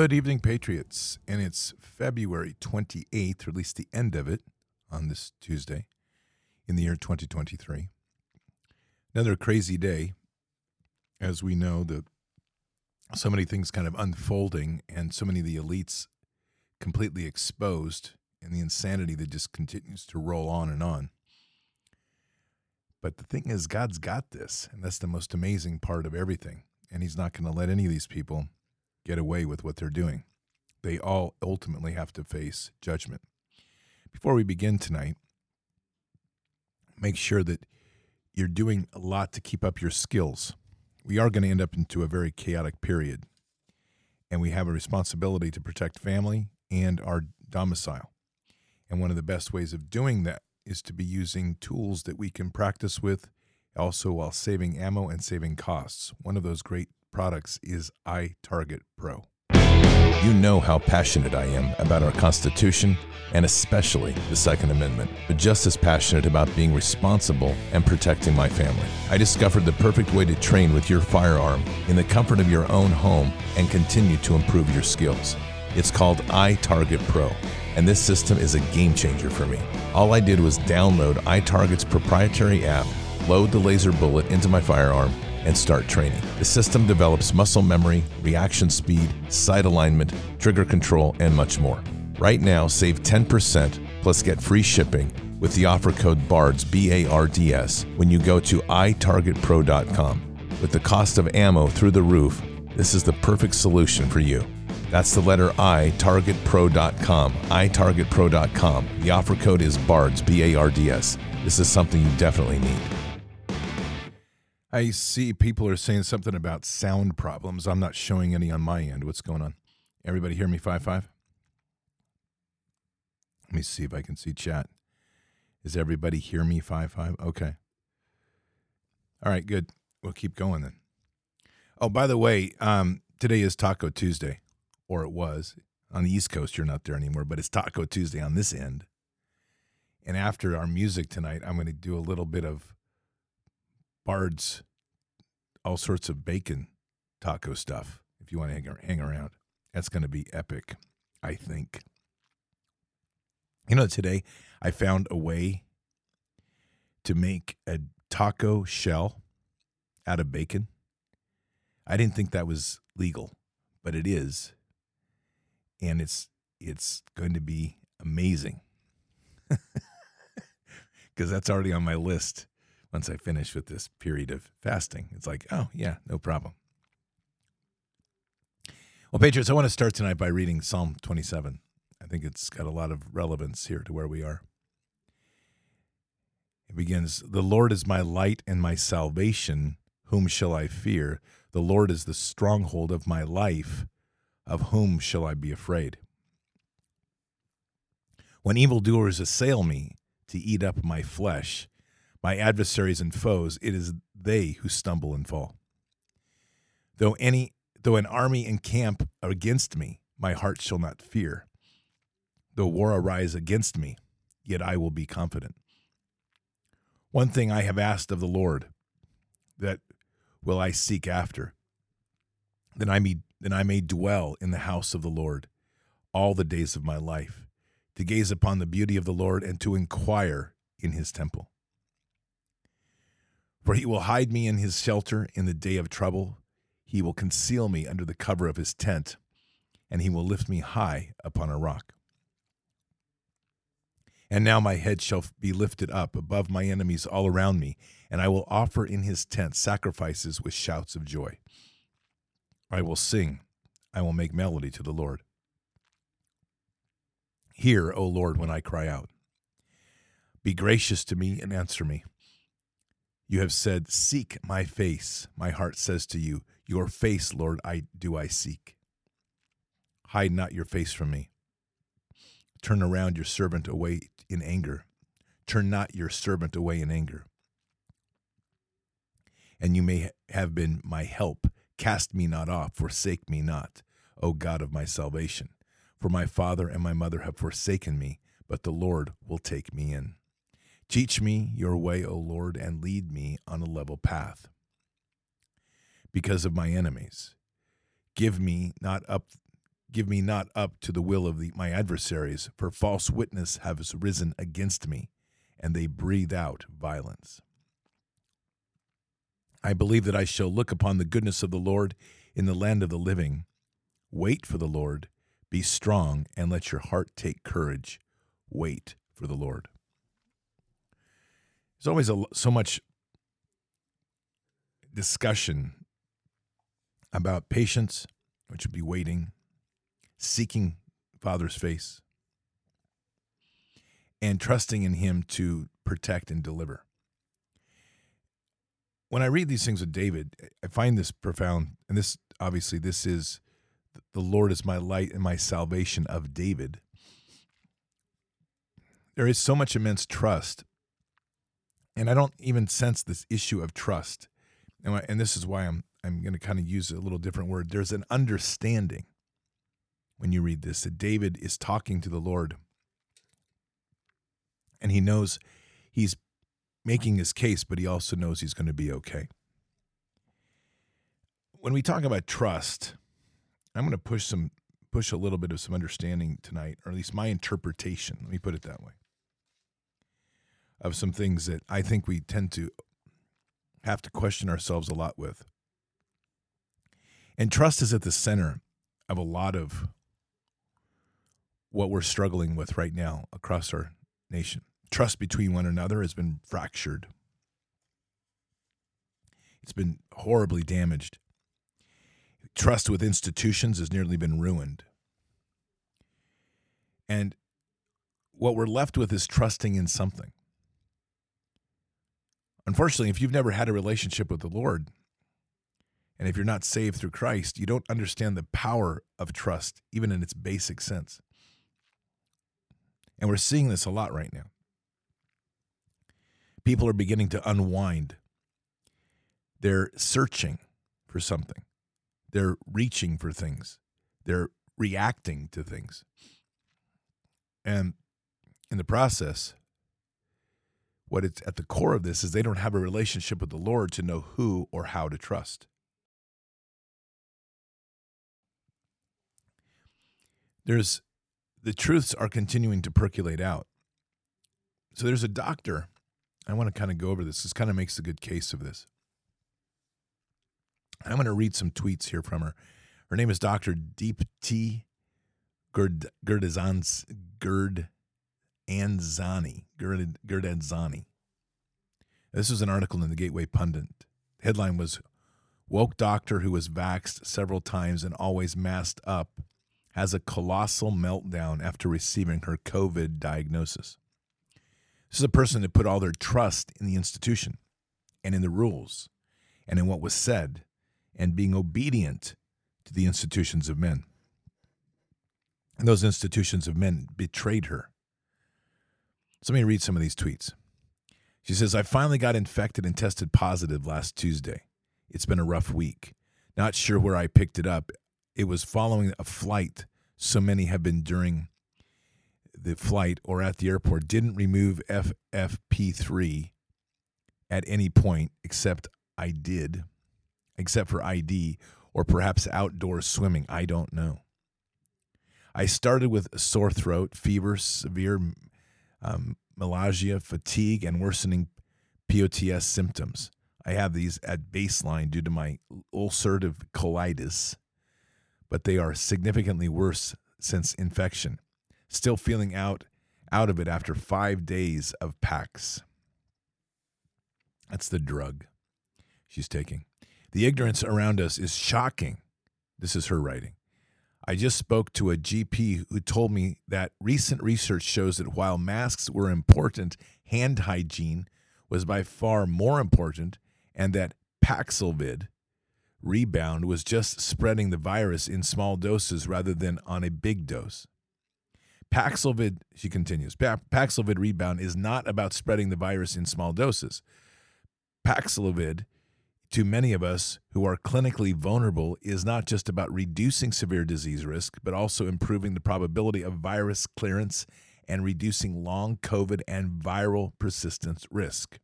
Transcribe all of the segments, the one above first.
Good evening, Patriots. And it's February 28th, or at least the end of it, on this Tuesday in the year 2023. Another crazy day, as we know that so many things kind of unfolding and so many of the elites completely exposed and the insanity that just continues to roll on and on. But the thing is, God's got this, and that's the most amazing part of everything. And He's not going to let any of these people get away with what they're doing. They all ultimately have to face judgment. Before we begin tonight, make sure that you're doing a lot to keep up your skills. We are going to end up into a very chaotic period, and we have a responsibility to protect family and our domicile. And one of the best ways of doing that is to be using tools that we can practice with, also while saving ammo and saving costs. One of those great products is iTarget Pro. You know how passionate I am about our Constitution and especially the Second Amendment, but just as passionate about being responsible and protecting my family. I discovered the perfect way to train with your firearm in the comfort of your own home and continue to improve your skills. It's called iTarget Pro, and this system is a game changer for me. All I did was download iTarget's proprietary app, load the laser bullet into my firearm, and start training. The system develops muscle memory, reaction speed, sight alignment, trigger control, and much more. Right now, save 10% plus get free shipping with the offer code BARDS, B A R D S, when you go to itargetpro.com. With the cost of ammo through the roof, this is the perfect solution for you. That's the letter I, targetpro.com, itargetpro.com. The offer code is BARDS, B A R D S. This is something you definitely need. I see people are saying something about sound problems. I'm not showing any on my end. What's going on? Everybody hear me 5 5? Let me see if I can see chat. Is everybody hear me 5 5? Okay. All right, good. We'll keep going then. Oh, by the way, um, today is Taco Tuesday, or it was. On the East Coast, you're not there anymore, but it's Taco Tuesday on this end. And after our music tonight, I'm going to do a little bit of Bard's, all sorts of bacon taco stuff. If you want to hang, hang around, that's going to be epic, I think. You know, today I found a way to make a taco shell out of bacon. I didn't think that was legal, but it is. And it's it's going to be amazing. Cuz that's already on my list once I finish with this period of fasting. It's like, oh, yeah, no problem. Well, Patriots, I want to start tonight by reading Psalm 27. I think it's got a lot of relevance here to where we are. It begins The Lord is my light and my salvation. Whom shall I fear? The Lord is the stronghold of my life. Of whom shall I be afraid? When evildoers assail me to eat up my flesh, my adversaries and foes, it is they who stumble and fall. Though any though an army encamp against me, my heart shall not fear. Though war arise against me, yet I will be confident. One thing I have asked of the Lord, that will I seek after, that I may that I may dwell in the house of the Lord all the days of my life, to gaze upon the beauty of the Lord and to inquire in his temple. For he will hide me in his shelter in the day of trouble. He will conceal me under the cover of his tent, and he will lift me high upon a rock. And now my head shall be lifted up above my enemies all around me, and I will offer in his tent sacrifices with shouts of joy. I will sing, I will make melody to the Lord. Hear, O Lord, when I cry out. Be gracious to me and answer me. You have said, Seek my face. My heart says to you, Your face, Lord, I do I seek. Hide not your face from me. Turn around your servant away in anger. Turn not your servant away in anger. And you may have been my help. Cast me not off, forsake me not, O God of my salvation. For my father and my mother have forsaken me, but the Lord will take me in. Teach me your way, O Lord, and lead me on a level path. Because of my enemies, give me not up give me not up to the will of the, my adversaries, for false witness has risen against me, and they breathe out violence. I believe that I shall look upon the goodness of the Lord in the land of the living. Wait for the Lord, be strong, and let your heart take courage. Wait for the Lord. There's always a, so much discussion about patience, which would be waiting, seeking Father's face, and trusting in Him to protect and deliver. When I read these things with David, I find this profound, and this obviously this is the Lord is my light and my salvation of David. There is so much immense trust, and I don't even sense this issue of trust, and, and this is why I'm I'm going to kind of use a little different word. There's an understanding when you read this that David is talking to the Lord and he knows he's making his case, but he also knows he's going to be okay. When we talk about trust, I'm going to push some push a little bit of some understanding tonight, or at least my interpretation. Let me put it that way. Of some things that I think we tend to have to question ourselves a lot with. And trust is at the center of a lot of what we're struggling with right now across our nation. Trust between one another has been fractured, it's been horribly damaged. Trust with institutions has nearly been ruined. And what we're left with is trusting in something. Unfortunately, if you've never had a relationship with the Lord, and if you're not saved through Christ, you don't understand the power of trust, even in its basic sense. And we're seeing this a lot right now. People are beginning to unwind. They're searching for something, they're reaching for things, they're reacting to things. And in the process, what it's at the core of this is they don't have a relationship with the Lord to know who or how to trust. there's the truths are continuing to percolate out. So there's a doctor. I want to kind of go over this. This kind of makes a good case of this. I'm going to read some tweets here from her. Her name is Dr. Deepti Gerd Gerdazans Gerd Anzani. Gerd. This was an article in the Gateway Pundit. Headline was Woke doctor who was vaxxed several times and always masked up has a colossal meltdown after receiving her COVID diagnosis. This is a person that put all their trust in the institution and in the rules and in what was said and being obedient to the institutions of men. And those institutions of men betrayed her. So let me read some of these tweets. She says, I finally got infected and tested positive last Tuesday. It's been a rough week. Not sure where I picked it up it was following a flight so many have been during the flight or at the airport didn't remove FFP3 at any point except I did, except for ID or perhaps outdoor swimming. I don't know. I started with sore throat, fever, severe um, myalgia, fatigue, and worsening POTS symptoms. I have these at baseline due to my ulcerative colitis but they are significantly worse since infection. Still feeling out out of it after 5 days of Pax. That's the drug she's taking. The ignorance around us is shocking. This is her writing. I just spoke to a GP who told me that recent research shows that while masks were important, hand hygiene was by far more important, and that Paxlovid, rebound was just spreading the virus in small doses rather than on a big dose. Paxlovid, she continues, Paxlovid rebound is not about spreading the virus in small doses. Paxlovid, to many of us who are clinically vulnerable, is not just about reducing severe disease risk, but also improving the probability of virus clearance and reducing long COVID and viral persistence risk.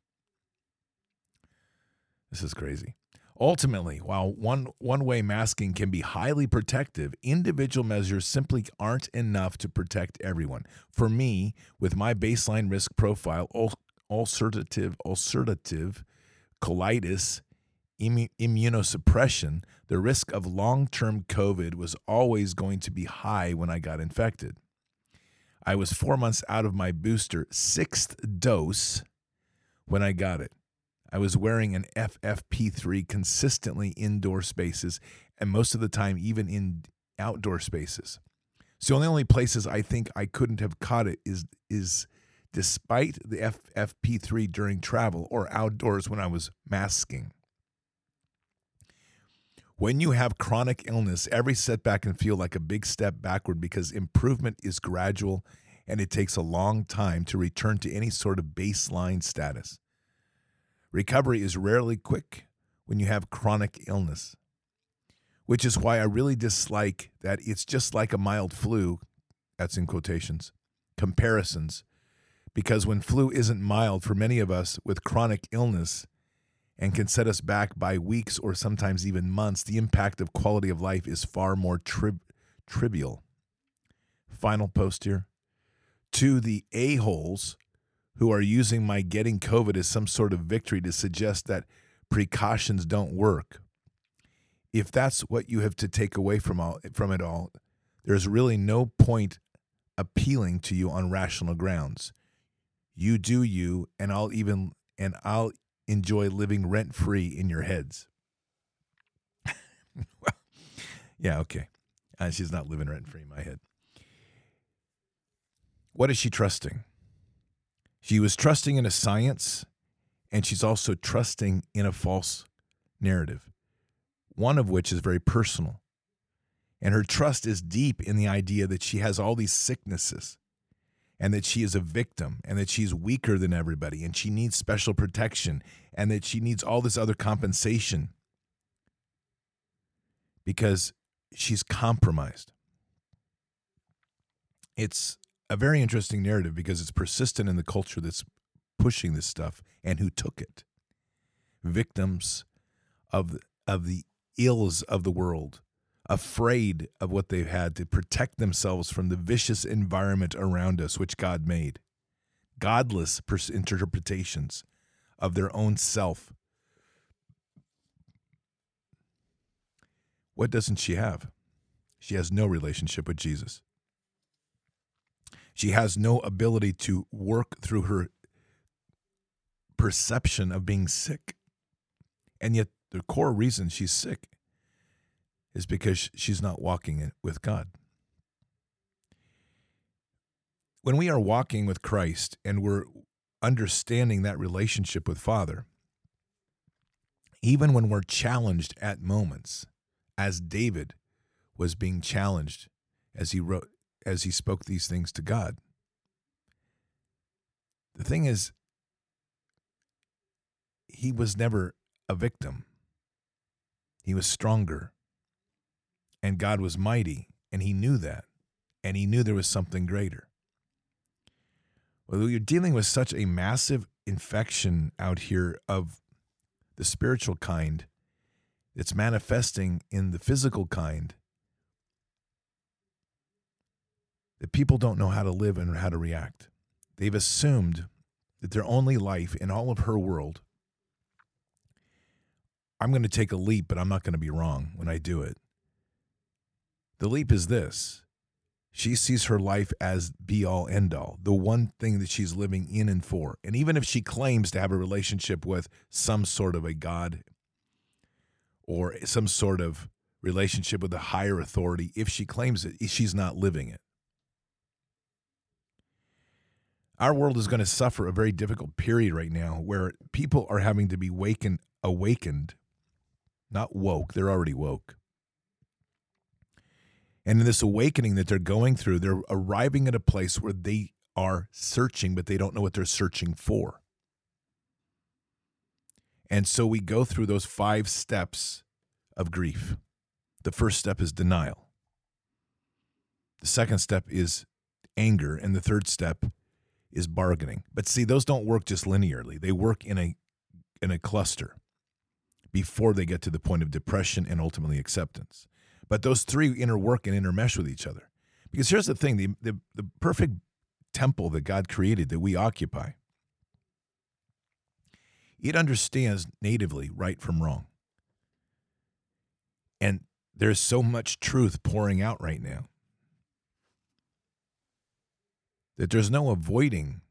This is crazy. Ultimately, while one one way masking can be highly protective, individual measures simply aren't enough to protect everyone. For me, with my baseline risk profile, ulcerative, ulcerative colitis, immunosuppression, the risk of long term COVID was always going to be high when I got infected. I was four months out of my booster, sixth dose, when I got it. I was wearing an FFP3 consistently indoor spaces and most of the time even in outdoor spaces. So the only places I think I couldn't have caught it is is despite the FFP3 during travel or outdoors when I was masking. When you have chronic illness, every setback can feel like a big step backward because improvement is gradual and it takes a long time to return to any sort of baseline status. Recovery is rarely quick when you have chronic illness, which is why I really dislike that it's just like a mild flu, that's in quotations, comparisons. Because when flu isn't mild for many of us with chronic illness and can set us back by weeks or sometimes even months, the impact of quality of life is far more tri- trivial. Final post here. To the a-holes who are using my getting COVID as some sort of victory to suggest that precautions don't work. If that's what you have to take away from all from it all, there's really no point appealing to you on rational grounds. You do you, and I'll even and I'll enjoy living rent free in your heads. yeah, okay. Uh, she's not living rent free in my head. What is she trusting? She was trusting in a science, and she's also trusting in a false narrative, one of which is very personal. And her trust is deep in the idea that she has all these sicknesses and that she is a victim and that she's weaker than everybody and she needs special protection and that she needs all this other compensation because she's compromised. It's a very interesting narrative because it's persistent in the culture that's pushing this stuff and who took it. Victims of of the ills of the world, afraid of what they've had to protect themselves from the vicious environment around us which God made. Godless interpretations of their own self. What doesn't she have? She has no relationship with Jesus. She has no ability to work through her perception of being sick. And yet, the core reason she's sick is because she's not walking with God. When we are walking with Christ and we're understanding that relationship with Father, even when we're challenged at moments, as David was being challenged as he wrote as he spoke these things to God. The thing is, he was never a victim. He was stronger. And God was mighty. And he knew that. And he knew there was something greater. Well, you're dealing with such a massive infection out here of the spiritual kind that's manifesting in the physical kind that people don't know how to live and how to react. They've assumed that their only life in all of her world, I'm going to take a leap, but I'm not going to be wrong when I do it. The leap is this she sees her life as be all end all, the one thing that she's living in and for. And even if she claims to have a relationship with some sort of a God or some sort of relationship with a higher authority, if she claims it, she's not living it. Our world is going to suffer a very difficult period right now where people are having to be waken, awakened, not woke, they're already woke. And in this awakening that they're going through, they're arriving at a place where they are searching, but they don't know what they're searching for. And so we go through those five steps of grief. The first step is denial. The second step is anger. And the third step is bargaining. But see, those don't work just linearly. They work in a in a cluster. before they get to the point of depression and ultimately acceptance. But those three interwork and intermesh with each other. Because here's the thing the, the, the perfect temple that God created that we occupy, it understands natively right from wrong. And there's so much truth pouring out right now that there's no avoiding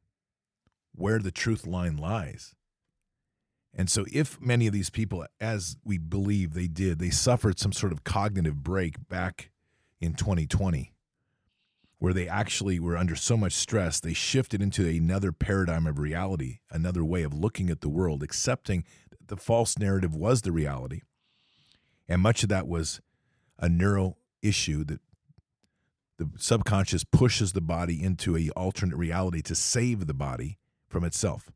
where the truth line lies. And so, if many of these people, as we believe they did, they suffered some sort of cognitive break back in 2020, where they actually were under so much stress, they shifted into another paradigm of reality, another way of looking at the world, accepting that the false narrative was the reality. And much of that was a neural issue that the subconscious pushes the body into a alternate reality to save the body from itself.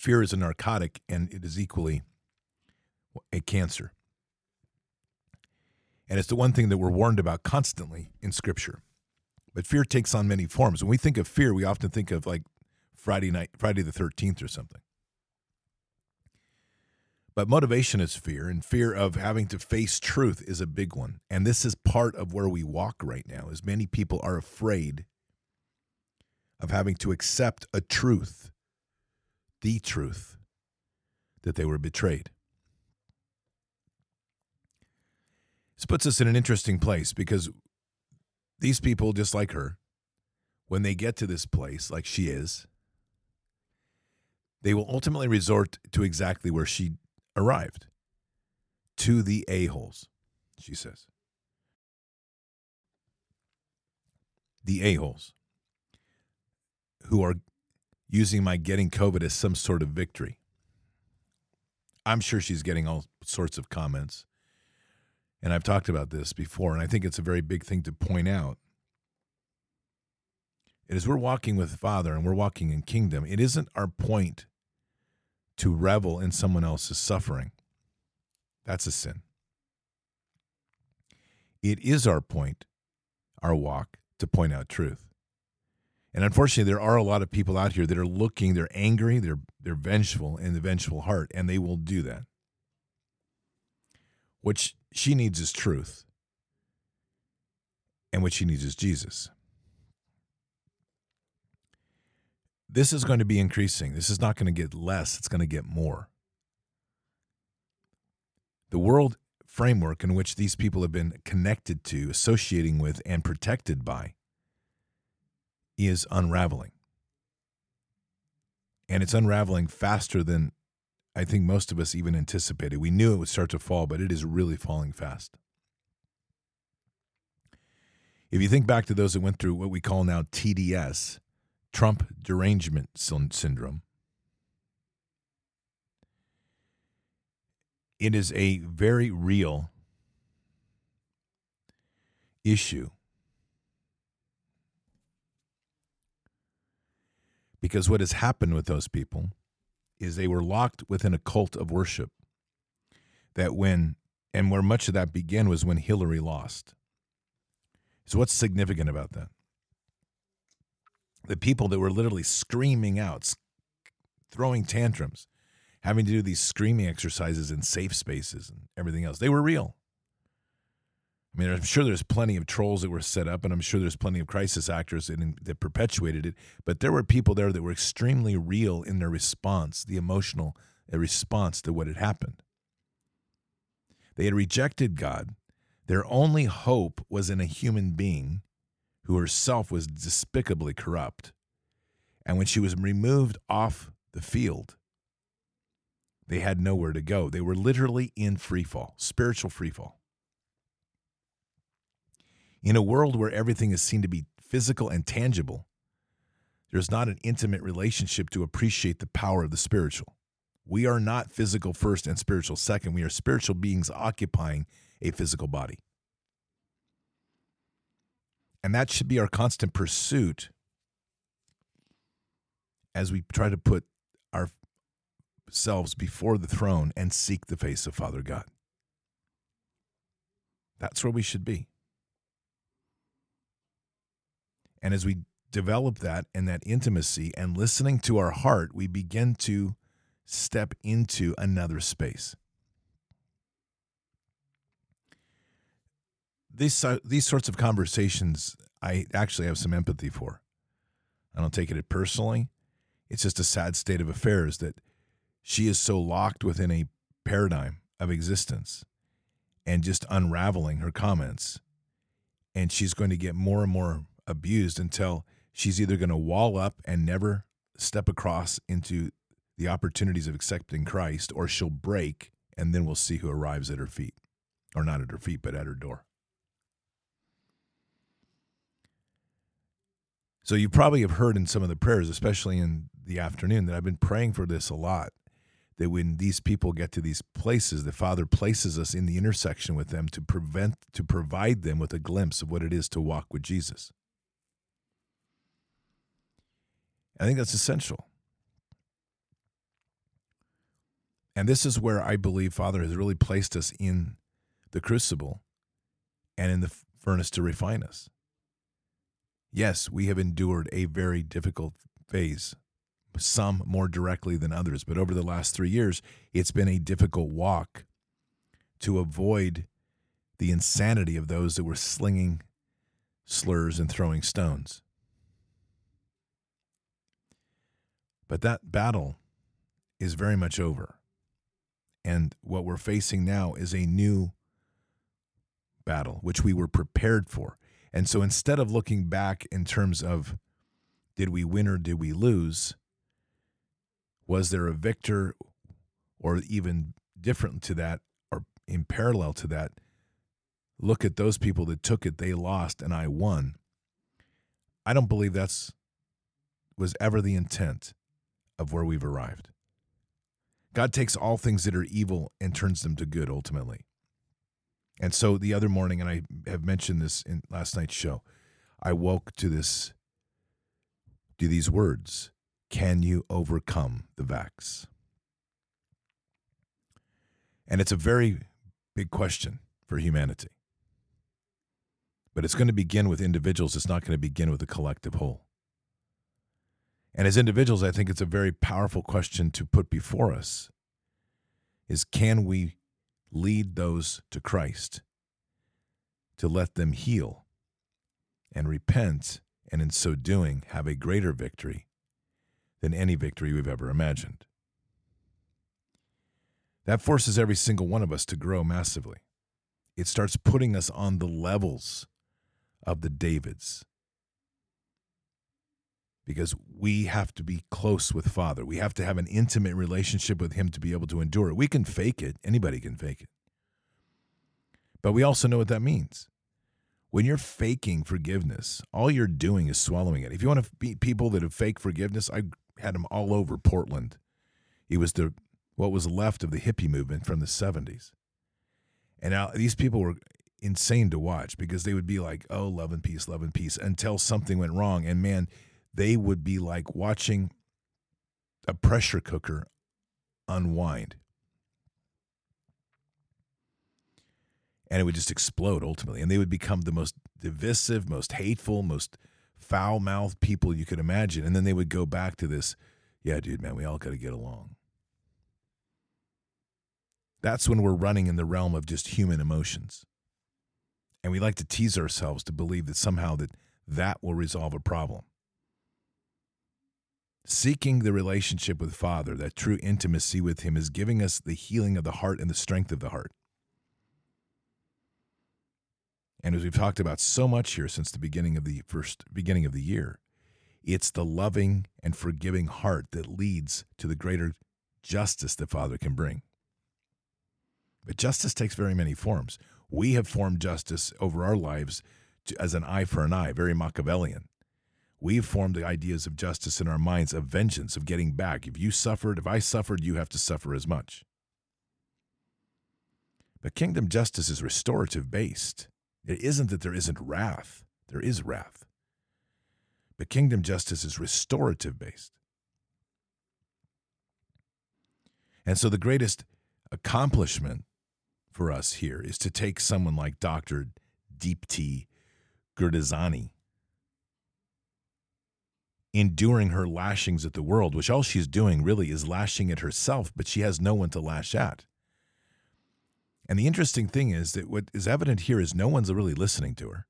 Fear is a narcotic and it is equally a cancer. And it's the one thing that we're warned about constantly in Scripture. But fear takes on many forms. When we think of fear, we often think of like Friday night, Friday the 13th or something. But motivation is fear, and fear of having to face truth is a big one. And this is part of where we walk right now, is many people are afraid of having to accept a truth the truth that they were betrayed. This puts us in an interesting place because these people, just like her, when they get to this place, like she is, they will ultimately resort to exactly where she arrived to the a-holes, she says. The a-holes who are using my getting COVID as some sort of victory. I'm sure she's getting all sorts of comments. And I've talked about this before, and I think it's a very big thing to point out. It is we're walking with Father and we're walking in kingdom. It isn't our point to revel in someone else's suffering. That's a sin. It is our point, our walk, to point out truth. And unfortunately, there are a lot of people out here that are looking, they're angry, they're they're vengeful in the vengeful heart, and they will do that. What she needs is truth. And what she needs is Jesus. This is going to be increasing. This is not going to get less, it's going to get more. The world framework in which these people have been connected to, associating with, and protected by is unraveling. And it's unraveling faster than I think most of us even anticipated. We knew it would start to fall, but it is really falling fast. If you think back to those that went through what we call now TDS, Trump derangement syndrome, it is a very real issue Because what has happened with those people is they were locked within a cult of worship. That when, and where much of that began was when Hillary lost. So, what's significant about that? The people that were literally screaming out, throwing tantrums, having to do these screaming exercises in safe spaces and everything else, they were real. I mean, I'm sure there's plenty of trolls that were set up, and I'm sure there's plenty of crisis actors that, that perpetuated it. But there were people there that were extremely real in their response, the emotional uh, response to what had happened. They had rejected God. Their only hope was in a human being who herself was despicably corrupt. And when she was removed off the field, they had nowhere to go. They were literally in free fall, spiritual free fall. In a world where everything is seen to be physical and tangible, there's not an intimate relationship to appreciate the power of the spiritual. We are not physical first and spiritual second. We are spiritual beings occupying a physical body. And that should be our constant pursuit as we try to put ourselves before the throne and seek the face of Father God. That's where we should be. And as we develop that and that intimacy and listening to our heart, we begin to step into another space. These, these sorts of conversations, I actually have some empathy for. I don't take it personally. It's just a sad state of affairs that she is so locked within a paradigm of existence and just unraveling her comments. And she's going to get more and more abused until she's either going to wall up and never step across into the opportunities of accepting Christ, or she'll break, and then we'll see who arrives at her feet. Or not at her feet, but at her door. So you probably have heard in some of the prayers, especially in the afternoon, that I've been praying for this a lot. That when these people get to these places, the Father places us in the intersection with them to prevent to provide them with a glimpse of what it is to walk with Jesus. I think that's essential. And this is where I believe Father has really placed us in the crucible and in the furnace to refine us. Yes, we have endured a very difficult phase, some more directly than others, but over the last three years, it's been a difficult walk to avoid the insanity of those that were slinging slurs and throwing stones. But that battle is very much over. And what we're facing now is a new battle, which we were prepared for. And so instead of looking back in terms of did we win or did we lose, was there a victor or even different to that or in parallel to that? Look at those people that took it, they lost, and I won. I don't believe that's was ever the intent of where we've arrived. God takes all things that are evil and turns them to good ultimately. And so the other morning, and I have mentioned this in last night's show, I woke to this, to these words Can you overcome the vax? And it's a very big question for humanity. But it's going to begin with individuals, it's not going to begin with a collective whole. And as individuals, I think it's a very powerful question to put before us is can we lead those to Christ to let them heal and repent and in so doing have a greater victory than any victory we've ever imagined. That forces every single one of us to grow massively. It starts putting us on the levels of the Davids, because we have to be close with Father. We have to have an intimate relationship with Him to be able to endure it. We can fake it, anybody can fake it. But we also know what that means. When you're faking forgiveness, all you're doing is swallowing it. If you want to beat people that have fake forgiveness, I had them all over Portland. It was the what was left of the hippie movement from the 70s. And now these people were insane to watch because they would be like, oh, love and peace, love and peace, until something went wrong. And man, they would be like watching a pressure cooker unwind. And it would just explode ultimately. And they would become the most divisive, most hateful, most foul mouthed people you could imagine. And then they would go back to this, yeah, dude, man, we all got to get along. That's when we're running in the realm of just human emotions. And we like to tease ourselves to believe that somehow that that will resolve a problem seeking the relationship with Father, that true intimacy with Him, is giving us the healing of the heart and the strength of the heart. And as we've talked about so much here since the beginning of the first beginning of the year, it's the loving and forgiving heart that leads to the greater justice that Father can bring. But justice takes very many forms. We have formed justice over our lives to, as an eye for an eye, very Machiavellian. We've formed the ideas of justice in our minds, of vengeance, of getting back. If you suffered, if I suffered, you have to suffer as much. But kingdom justice is restorative based. It isn't that there isn't wrath, there is wrath. But kingdom justice is restorative based. And so the greatest accomplishment for us here is to take someone like Dr. Deepti Gurdasani enduring her lashings at the world, which all she's doing really is lashing at herself, but she has no one to lash at. And the interesting thing is that what is evident here is no one's really listening to her.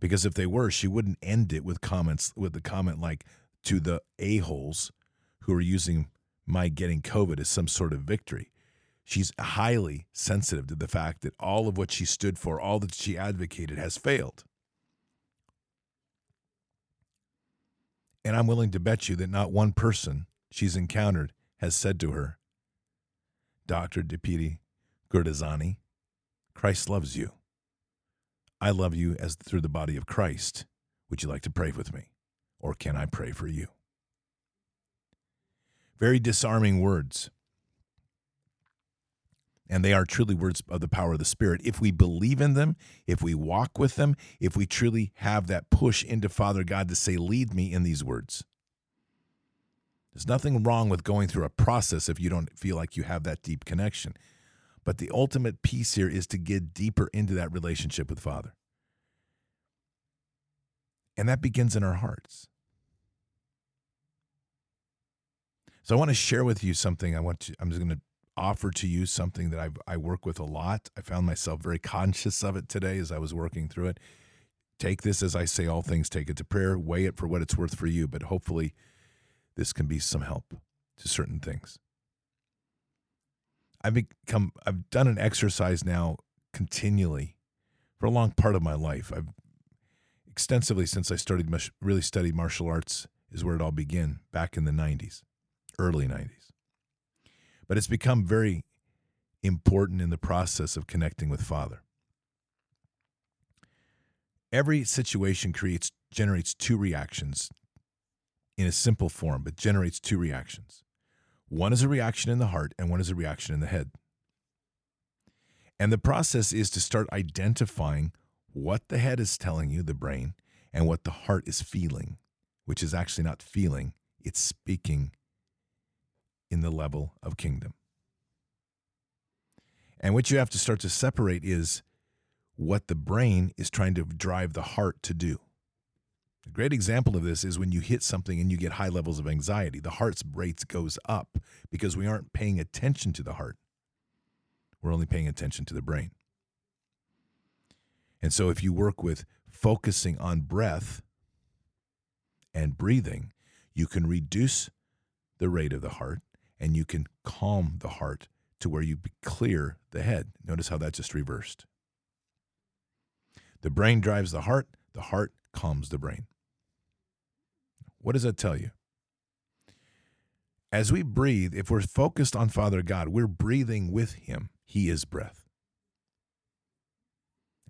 Because if they were, she wouldn't end it with comments with the comment like to the a-holes who are using my getting COVID as some sort of victory. She's highly sensitive to the fact that all of what she stood for, all that she advocated, has failed. And I'm willing to bet you that not one person she's encountered has said to her, Dr. Dipiti Gurdasani, Christ loves you. I love you as through the body of Christ. Would you like to pray with me? Or can I pray for you? Very disarming words. And they are truly words of the power of the Spirit. If we believe in them, if we walk with them, if we truly have that push into Father God to say, Lead me in these words. There's nothing wrong with going through a process if you don't feel like you have that deep connection. But the ultimate piece here is to get deeper into that relationship with Father. And that begins in our hearts. So I want to share with you something. I want to I'm just going to offer to you something that I've, I work with a lot. I found myself very conscious of it today as I was working through it. Take this as I say all things, take it to prayer, weigh it for what it's worth for you, but hopefully this can be some help to certain things. I've become I've done an exercise now continually for a long part of my life. I've extensively since I started really studied martial arts is where it all began back in the 90s, early 90s. But it's become very important in the process of connecting with Father. Every situation creates generates two reactions in a simple form, but generates two reactions. One is a reaction in the heart, and one is a reaction in the head. And the process is to start identifying what the head is telling you, the brain, and what the heart is feeling, which is actually not feeling, it's speaking in the level of kingdom. And what you have to start to separate is what the brain is trying to drive the heart to do. A great example of this is when you hit something and you get high levels of anxiety. The heart's rate goes up because we aren't paying attention to the heart. We're only paying attention to the brain. And so if you work with focusing on breath and breathing, you can reduce the rate of the heart and you can calm the heart to where you clear the head. Notice how that just reversed. The brain drives the heart, the heart calms the brain. What does that tell you? As we breathe, if we're focused on Father God, we're breathing with Him. He is breath.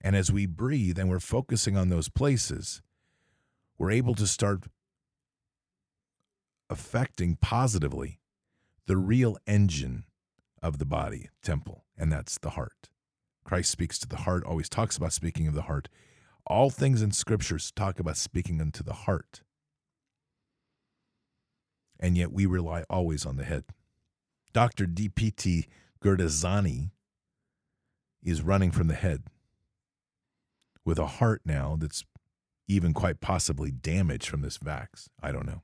And as we breathe and we're focusing on those places, we're able to start affecting positively the real engine of the body, temple, and that's the heart. Christ speaks to the heart, always talks about speaking of the heart. All things in scriptures talk about speaking unto the heart and yet we rely always on the head. Dr. DPT Gurdasani is running from the head with a heart now that's even quite possibly damaged from this vax. I don't know.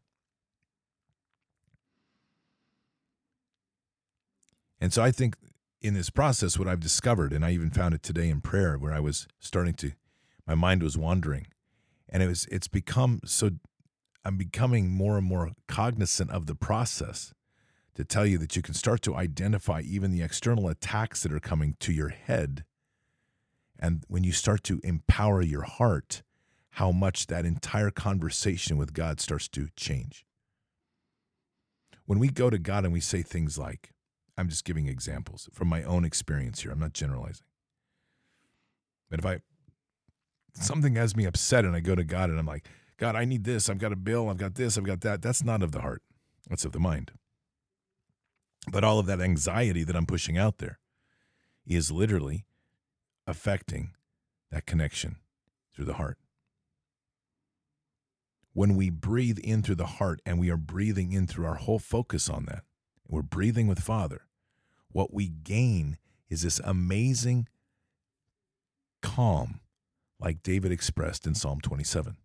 And so I think in this process, what I've discovered, and I even found it today in prayer where I was starting to, my mind was wandering. And it was, it's become so I'm becoming more and more cognizant of the process to tell you that you can start to identify even the external attacks that are coming to your head. And when you start to empower your heart, how much that entire conversation with God starts to change. When we go to God and we say things like, I'm just giving examples from my own experience here, I'm not generalizing. But if I, something has me upset and I go to God and I'm like, God, I need this. I've got a bill. I've got this. I've got that. That's not of the heart, that's of the mind. But all of that anxiety that I'm pushing out there is literally affecting that connection through the heart. When we breathe in through the heart and we are breathing in through our whole focus on that, we're breathing with Father, what we gain is this amazing calm, like David expressed in Psalm 27.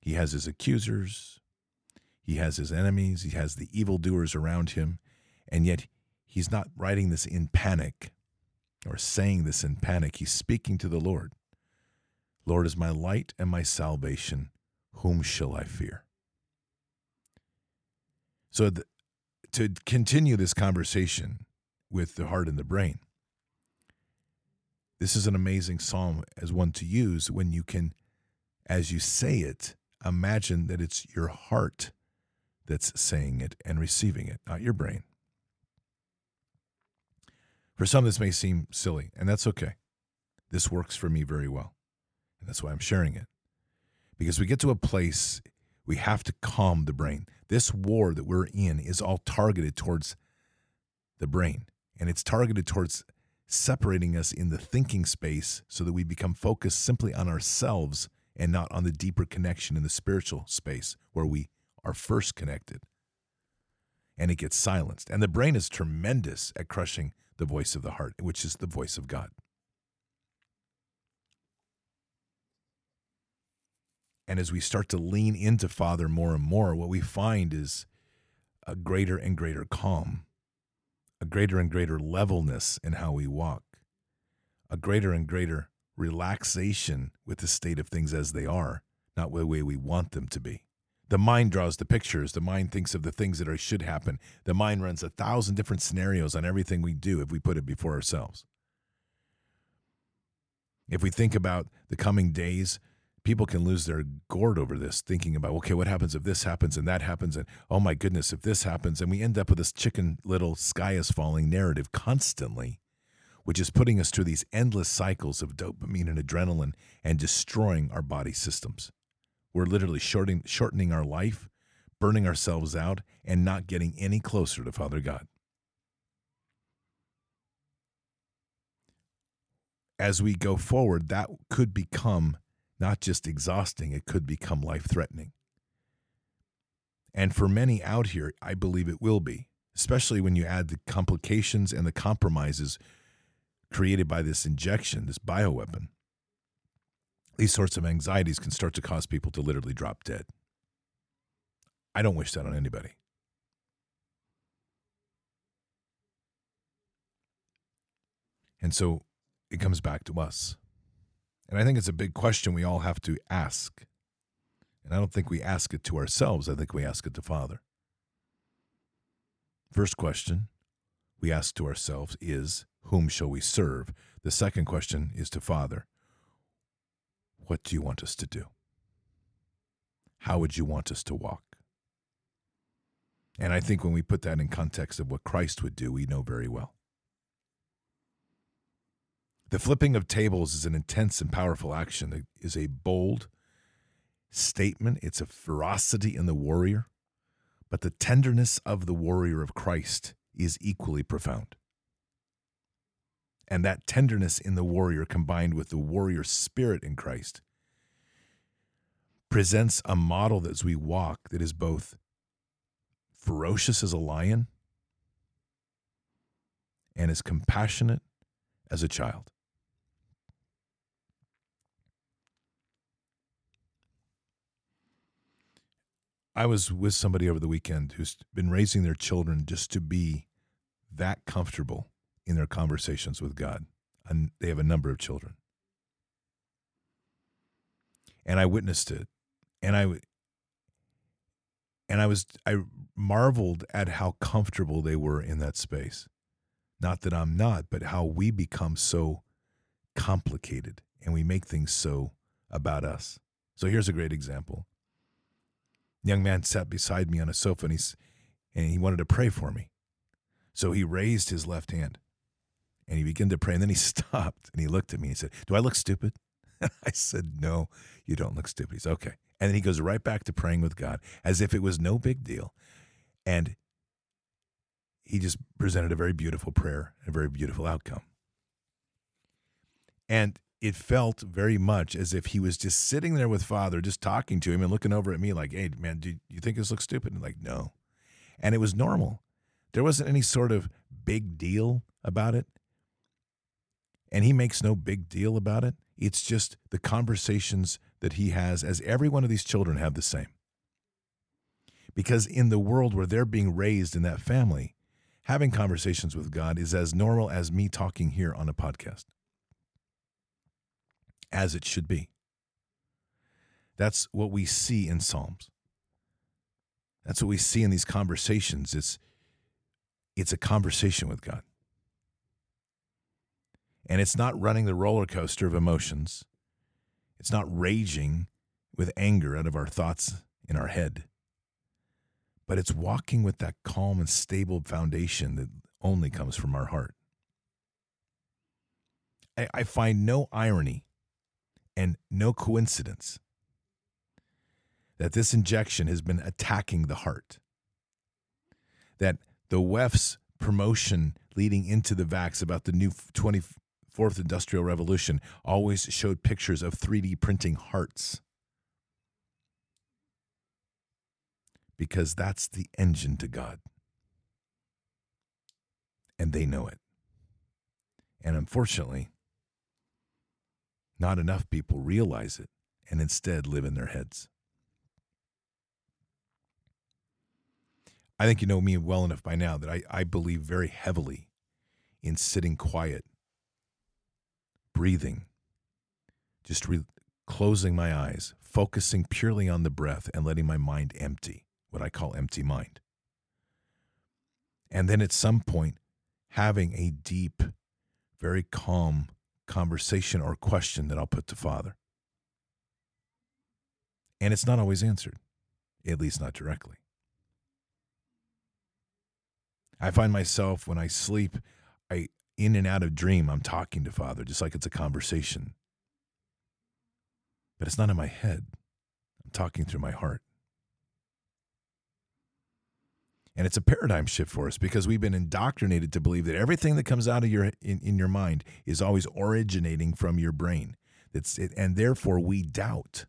He has his accusers, he has his enemies, he has the evildoers around him, and yet he's not writing this in panic or saying this in panic. He's speaking to the Lord. Lord is my light and my salvation. Whom shall I fear? So, the, to continue this conversation with the heart and the brain, this is an amazing psalm as one to use when you can, as you say it, imagine that it's your heart that's saying it and receiving it, not your brain. For some, this may seem silly, and that's okay. This works for me very well. And that's why I'm sharing it. Because we get to a place we have to calm the brain. This war that we're in is all targeted towards the brain, and it's targeted towards separating us in the thinking space so that we become focused simply on ourselves and not on the deeper connection in the spiritual space where we are first connected. And it gets silenced. And the brain is tremendous at crushing the voice of the heart, which is the voice of God. And as we start to lean into Father more and more, what we find is a greater and greater calm, a greater and greater levelness in how we walk, a greater and greater relaxation with the state of things as they are, not the way we want them to be. The mind draws the pictures. The mind thinks of the things that are, should happen. The mind runs a thousand different scenarios on everything we do if we put it before ourselves. If we think about the coming days, people can lose their gourd over this, thinking about, okay, what happens if this happens and that happens? And oh my goodness, if this happens. And we end up with this chicken little sky is falling narrative constantly, which is putting us through these endless cycles of dopamine and adrenaline and destroying our body systems. We're literally shorting, shortening our life, burning ourselves out, and not getting any closer to Father God. As we go forward, that could become not just exhausting, it could become life threatening. And for many out here, I believe it will be, especially when you add the complications and the compromises created by this injection, this bioweapon. These sorts of anxieties can start to cause people to literally drop dead. I don't wish that on anybody. And so it comes back to us. And I think it's a big question we all have to ask. And I don't think we ask it to ourselves, I think we ask it to Father. First question we ask to ourselves is, Whom shall we serve? The second question is to Father, What do you want us to do? How would you want us to walk? And I think when we put that in context of what Christ would do, we know very well. The flipping of tables is an intense and powerful action. It is a bold statement, it's a ferocity in the warrior, but the tenderness of the warrior of Christ is equally profound. And that tenderness in the warrior, combined with the warrior spirit in Christ, presents a model that as we walk that is both ferocious as a lion and as compassionate as a child. I was with somebody over the weekend who's been raising their children just to be that comfortable in their conversations with God. And they have a number of children. And I witnessed it. And I and I was I marveled at how comfortable they were in that space. Not that I'm not, but how we become so complicated and we make things so about us. So here's a great example young man sat beside me on a sofa and, he's, and he wanted to pray for me. So he raised his left hand and he began to pray. And then he stopped and he looked at me and he said, Do I look stupid? I said, No, you don't look stupid. He's okay. And then he goes right back to praying with God as if it was no big deal. And he just presented a very beautiful prayer, a very beautiful outcome. And it felt very much as if he was just sitting there with father just talking to him and looking over at me like hey man do you think this looks stupid? And like no. And it was normal. There wasn't any sort of big deal about it. And he makes no big deal about it. It's just the conversations that he has, as every one of these children have the same. Because in the world where they're being raised in that family, having conversations with God is as normal as me talking here on a podcast, as it should be. That's what we see in Psalms. That's what we see in these conversations. It's, it's a conversation with God. And it's not running the roller coaster of emotions. It's not raging with anger out of our thoughts in our head. But it's walking with that calm and stable foundation that only comes from our heart. I, I find no irony and no coincidence that this injection has been attacking the heart. That the WEF's promotion leading into the vax about the new 24th industrial revolution always showed pictures of 3D printing hearts. Because that's the engine to God. And they know it. And unfortunately, not enough people realize it and instead live in their heads. I think you know me well enough by now that I, I believe very heavily in sitting quiet, breathing, just re- closing my eyes, focusing purely on the breath, and letting my mind empty, what I call empty mind. And then at some point, having a deep, very calm conversation or question that I'll put to Father. And it's not always answered, at least not directly. I find myself when I sleep, I in and out of dream, I'm talking to Father, just like it's a conversation. But it's not in my head. I'm talking through my heart. And it's a paradigm shift for us because we've been indoctrinated to believe that everything that comes out of your in, in your mind is always originating from your brain. That's it, and therefore we doubt.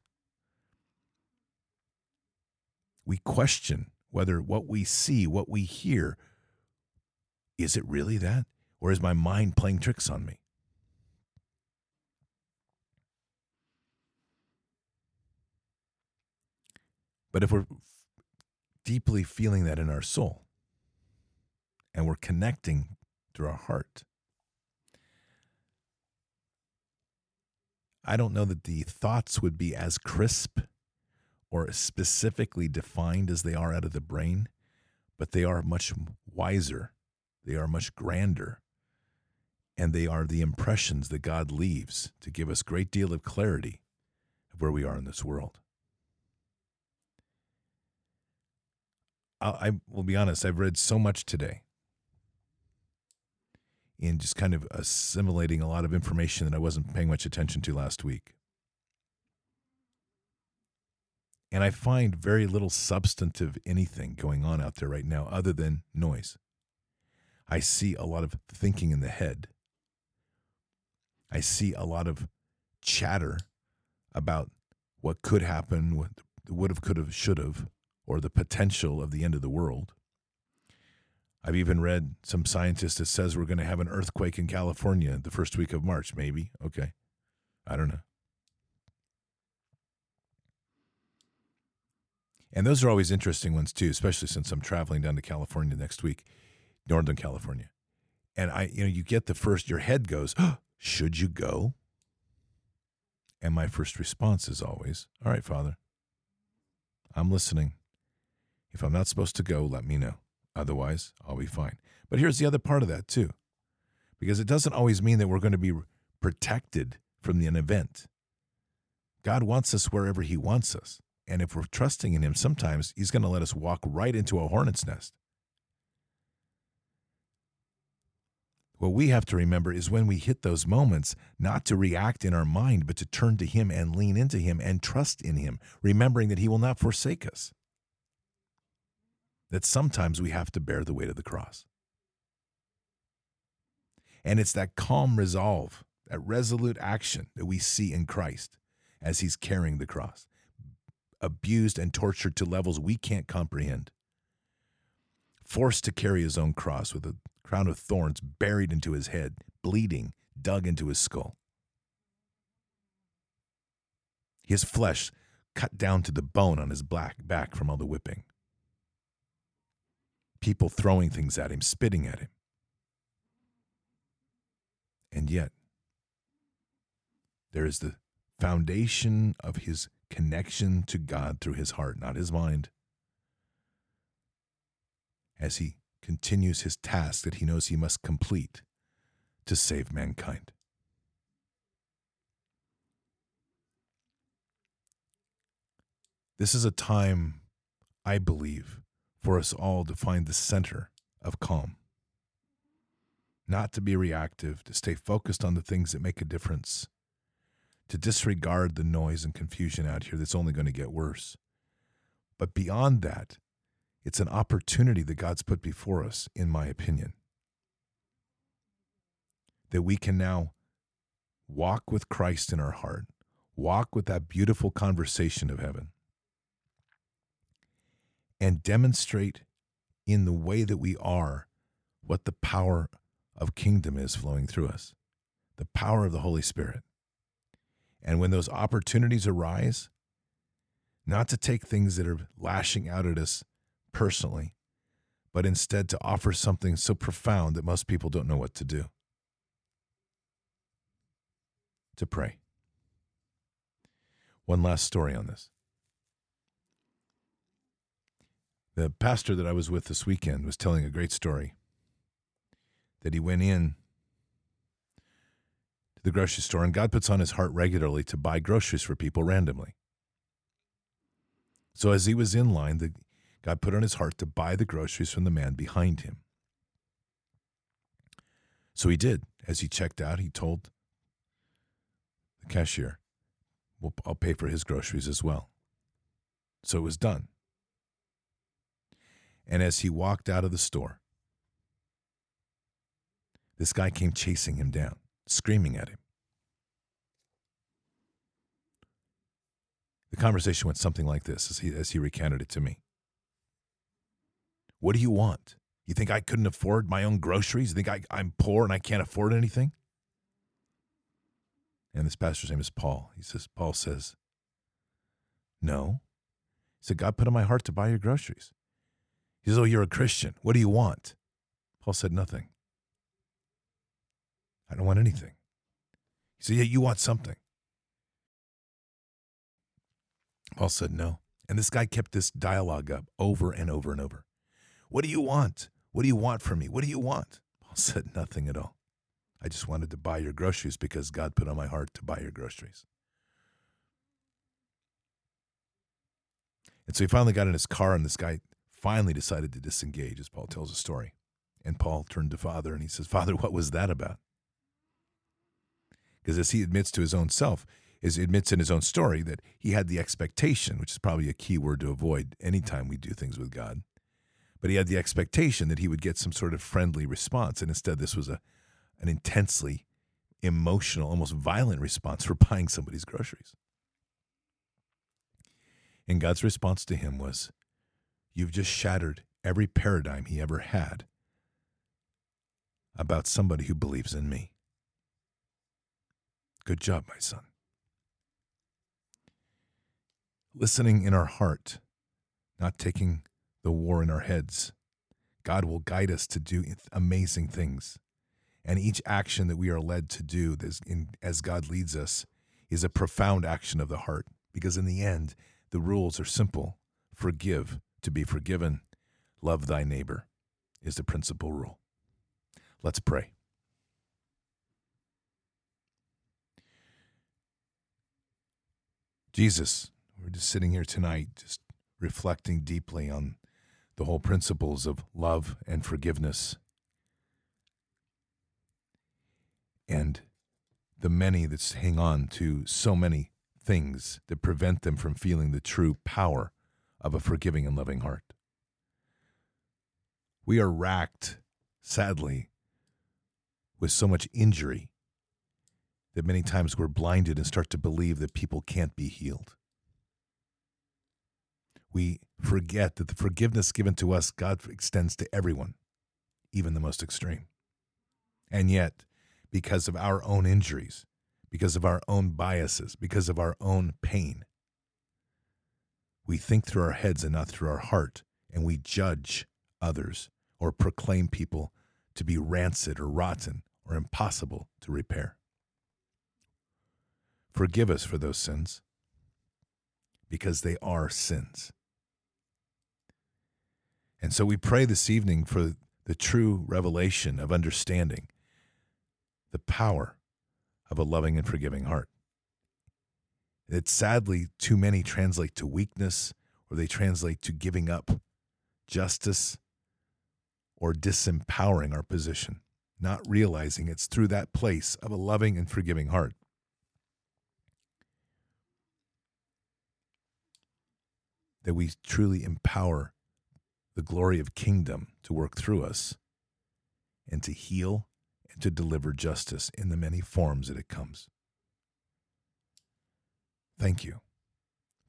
We question whether what we see, what we hear, is it really that? Or is my mind playing tricks on me? But if we're deeply feeling that in our soul and we're connecting through our heart, I don't know that the thoughts would be as crisp or specifically defined as they are out of the brain, but they are much wiser they are much grander. And they are the impressions that God leaves to give us great deal of clarity of where we are in this world. I will be honest, I've read so much today in just kind of assimilating a lot of information that I wasn't paying much attention to last week. And I find very little substantive anything going on out there right now other than noise. I see a lot of thinking in the head. I see a lot of chatter about what could happen, what would have, could have, should have, or the potential of the end of the world. I've even read some scientist that says we're going to have an earthquake in California the first week of March, maybe. Okay. I don't know. And those are always interesting ones too, especially since I'm traveling down to California next week. Northern California. And I, you know, you get the first, your head goes, oh, should you go? And my first response is always, all right, Father, I'm listening. If I'm not supposed to go, let me know. Otherwise, I'll be fine. But here's the other part of that, too, because it doesn't always mean that we're going to be protected from the event. God wants us wherever He wants us. And if we're trusting in Him, sometimes He's going to let us walk right into a hornet's nest. What we have to remember is when we hit those moments, not to react in our mind, but to turn to Him and lean into Him and trust in Him, remembering that He will not forsake us. That sometimes we have to bear the weight of the cross. And it's that calm resolve, that resolute action that we see in Christ as He's carrying the cross, abused and tortured to levels we can't comprehend, forced to carry His own cross with a crown of thorns buried into his head, bleeding, dug into his skull. his flesh cut down to the bone on his black back from all the whipping. People throwing things at him, spitting at him. And yet, there is the foundation of his connection to God through his heart, not his mind, as he continues his task that he knows he must complete to save mankind. This is a time, I believe, for us all to find the center of calm. Not to be reactive, to stay focused on the things that make a difference, to disregard the noise and confusion out here that's only going to get worse. But beyond that, it's an opportunity that God's put before us, in my opinion, that we can now walk with Christ in our heart, walk with that beautiful conversation of heaven, and demonstrate in the way that we are what the power of kingdom is flowing through us, the power of the Holy Spirit. And when those opportunities arise, not to take things that are lashing out at us personally, but instead to offer something so profound that most people don't know what to do. To pray. One last story on this. The pastor that I was with this weekend was telling a great story that he went in to the grocery store and God puts on his heart regularly to buy groceries for people randomly. So as he was in line, the, God put on his heart to buy the groceries from the man behind him. So he did. As he checked out, he told the cashier, well, I'll pay for his groceries as well. So it was done. And as he walked out of the store, this guy came chasing him down, screaming at him. The conversation went something like this as he, as he recounted it to me. What do you want? You think I couldn't afford my own groceries? You think I, I'm poor and I can't afford anything? And this pastor's name is Paul. He says, Paul says, No. He said, God put in my heart to buy your groceries. He says, Oh, you're a Christian. What do you want? Paul said, Nothing. I don't want anything. He said, Yeah, you want something. Paul said, No. And this guy kept this dialogue up over and over and over. What do you want? What do you want from me? What do you want? Paul said, Nothing at all. I just wanted to buy your groceries because God put on my heart to buy your groceries. And so he finally got in his car, and this guy finally decided to disengage, as Paul tells a story. And Paul turned to Father and he says, Father, what was that about? Because as he admits to his own self, is admits in his own story that he had the expectation, which is probably a key word to avoid anytime we do things with God. But he had the expectation that he would get some sort of friendly response. And instead, this was a, an intensely emotional, almost violent response for buying somebody's groceries. And God's response to him was, You've just shattered every paradigm he ever had about somebody who believes in me. Good job, my son. Listening in our heart, not taking the war in our heads. God will guide us to do amazing things. And each action that we are led to do as God leads us is a profound action of the heart. Because in the end, the rules are simple forgive to be forgiven, love thy neighbor is the principal rule. Let's pray. Jesus, we're just sitting here tonight, just reflecting deeply on the whole principles of love and forgiveness. And the many that hang on to so many things that prevent them from feeling the true power of a forgiving and loving heart. We are racked, sadly, with so much injury that many times we're blinded and start to believe that people can't be healed. We forget that the forgiveness given to us, God extends to everyone, even the most extreme. And yet, because of our own injuries, because of our own biases, because of our own pain. We think through our heads and not through our heart, and we judge others or proclaim people to be rancid or rotten or impossible to repair. Forgive us for those sins because they are sins. And so we pray this evening for the true revelation of understanding the power of a loving and forgiving heart. That sadly, too many translate to weakness or they translate to giving up justice or disempowering our position, not realizing it's through that place of a loving and forgiving heart. That we truly empower the glory of kingdom to work through us and to heal and to deliver justice in the many forms that it comes. Thank you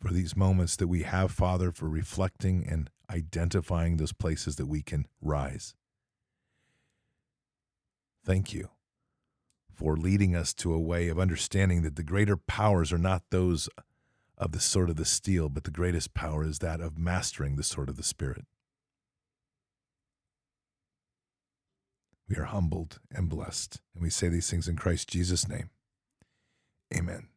for these moments that we have, Father, for reflecting and identifying those places that we can rise. Thank you for leading us to a way of understanding that the greater powers are not those of the sword of the steel, but the greatest power is that of mastering the sword of the Spirit. We are humbled and blessed, and we say these things in Christ Jesus' name. Amen.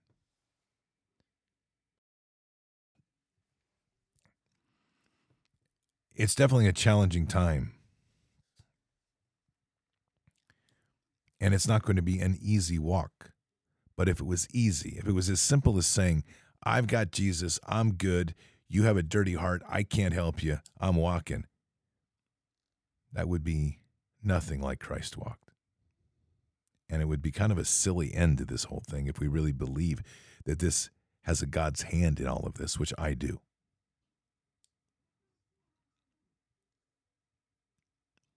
It's definitely a challenging time. And it's not going to be an easy walk. But if it was easy, if it was as simple as saying, I've got Jesus, I'm good, you have a dirty heart, I can't help you, I'm walking, that would be nothing like Christ walked. And it would be kind of a silly end to this whole thing if we really believe that this has a God's hand in all of this, which I do.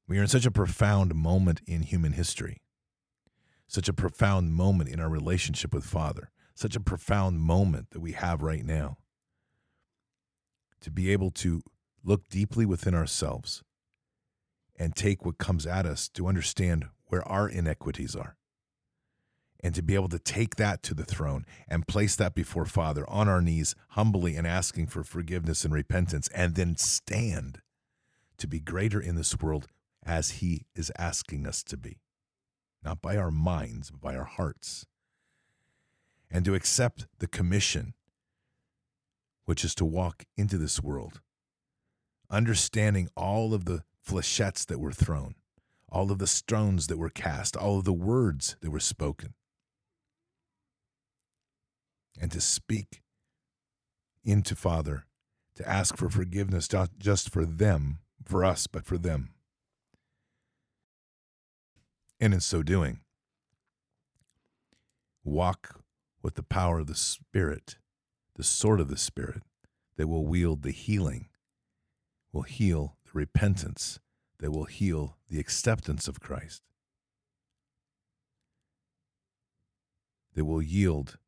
We are in such a profound moment in human history, such a profound moment in our relationship with Father, such a profound moment that we have right now. To be able to look deeply within ourselves and take what comes at us to understand where our inequities are. And to be able to take that to the throne and place that before Father on our knees, humbly and asking for forgiveness and repentance, and then stand to be greater in this world as He is asking us to be, not by our minds, but by our hearts. And to accept the commission, which is to walk into this world, understanding all of the flechettes that were thrown, all of the stones that were cast, all of the words that were spoken, and to speak into Father, to ask for forgiveness, not just for them, for us, but for them and in so doing, walk with the power of the Spirit, the sword of the Spirit that will wield the healing, will heal the repentance, that will heal the acceptance of Christ, that will yield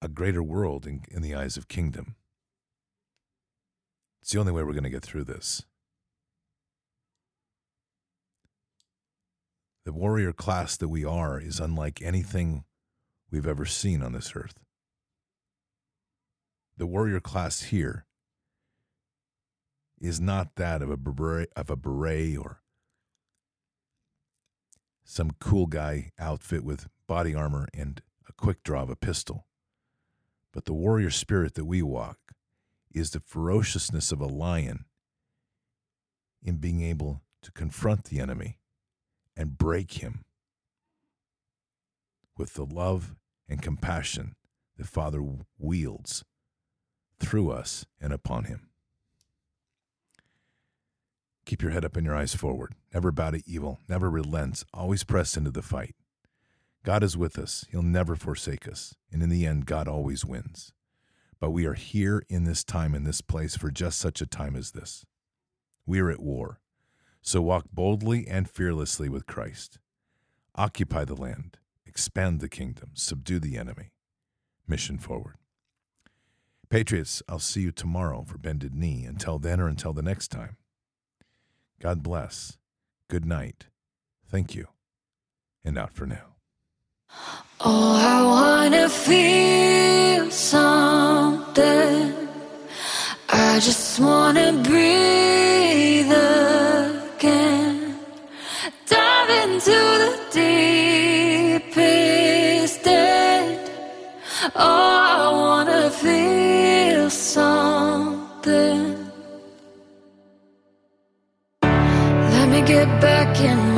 a greater world in, in the eyes of kingdom. It's the only way we're going to get through this. The warrior class that we are is unlike anything we've ever seen on this earth. The warrior class here is not that of a beret, of a beret or some cool guy outfit with body armor and a quick draw of a pistol. But the warrior spirit that we walk is the ferociousness of a lion in being able to confront the enemy and break him with the love and compassion that Father wields through us and upon him. Keep your head up and your eyes forward. Never bow to evil. Never relent. Always press into the fight. God is with us. He'll never forsake us. And in the end, God always wins. But we are here in this time, in this place, for just such a time as this. We are at war. So walk boldly and fearlessly with Christ. Occupy the land, expand the kingdom, subdue the enemy. Mission forward. Patriots, I'll see you tomorrow for Bended Knee. Until then or until the next time, God bless. Good night. Thank you. And out for now. Oh, I wanna feel something. I just wanna breathe again. Dive into the deepest end. Oh, I wanna feel something. Let me get back in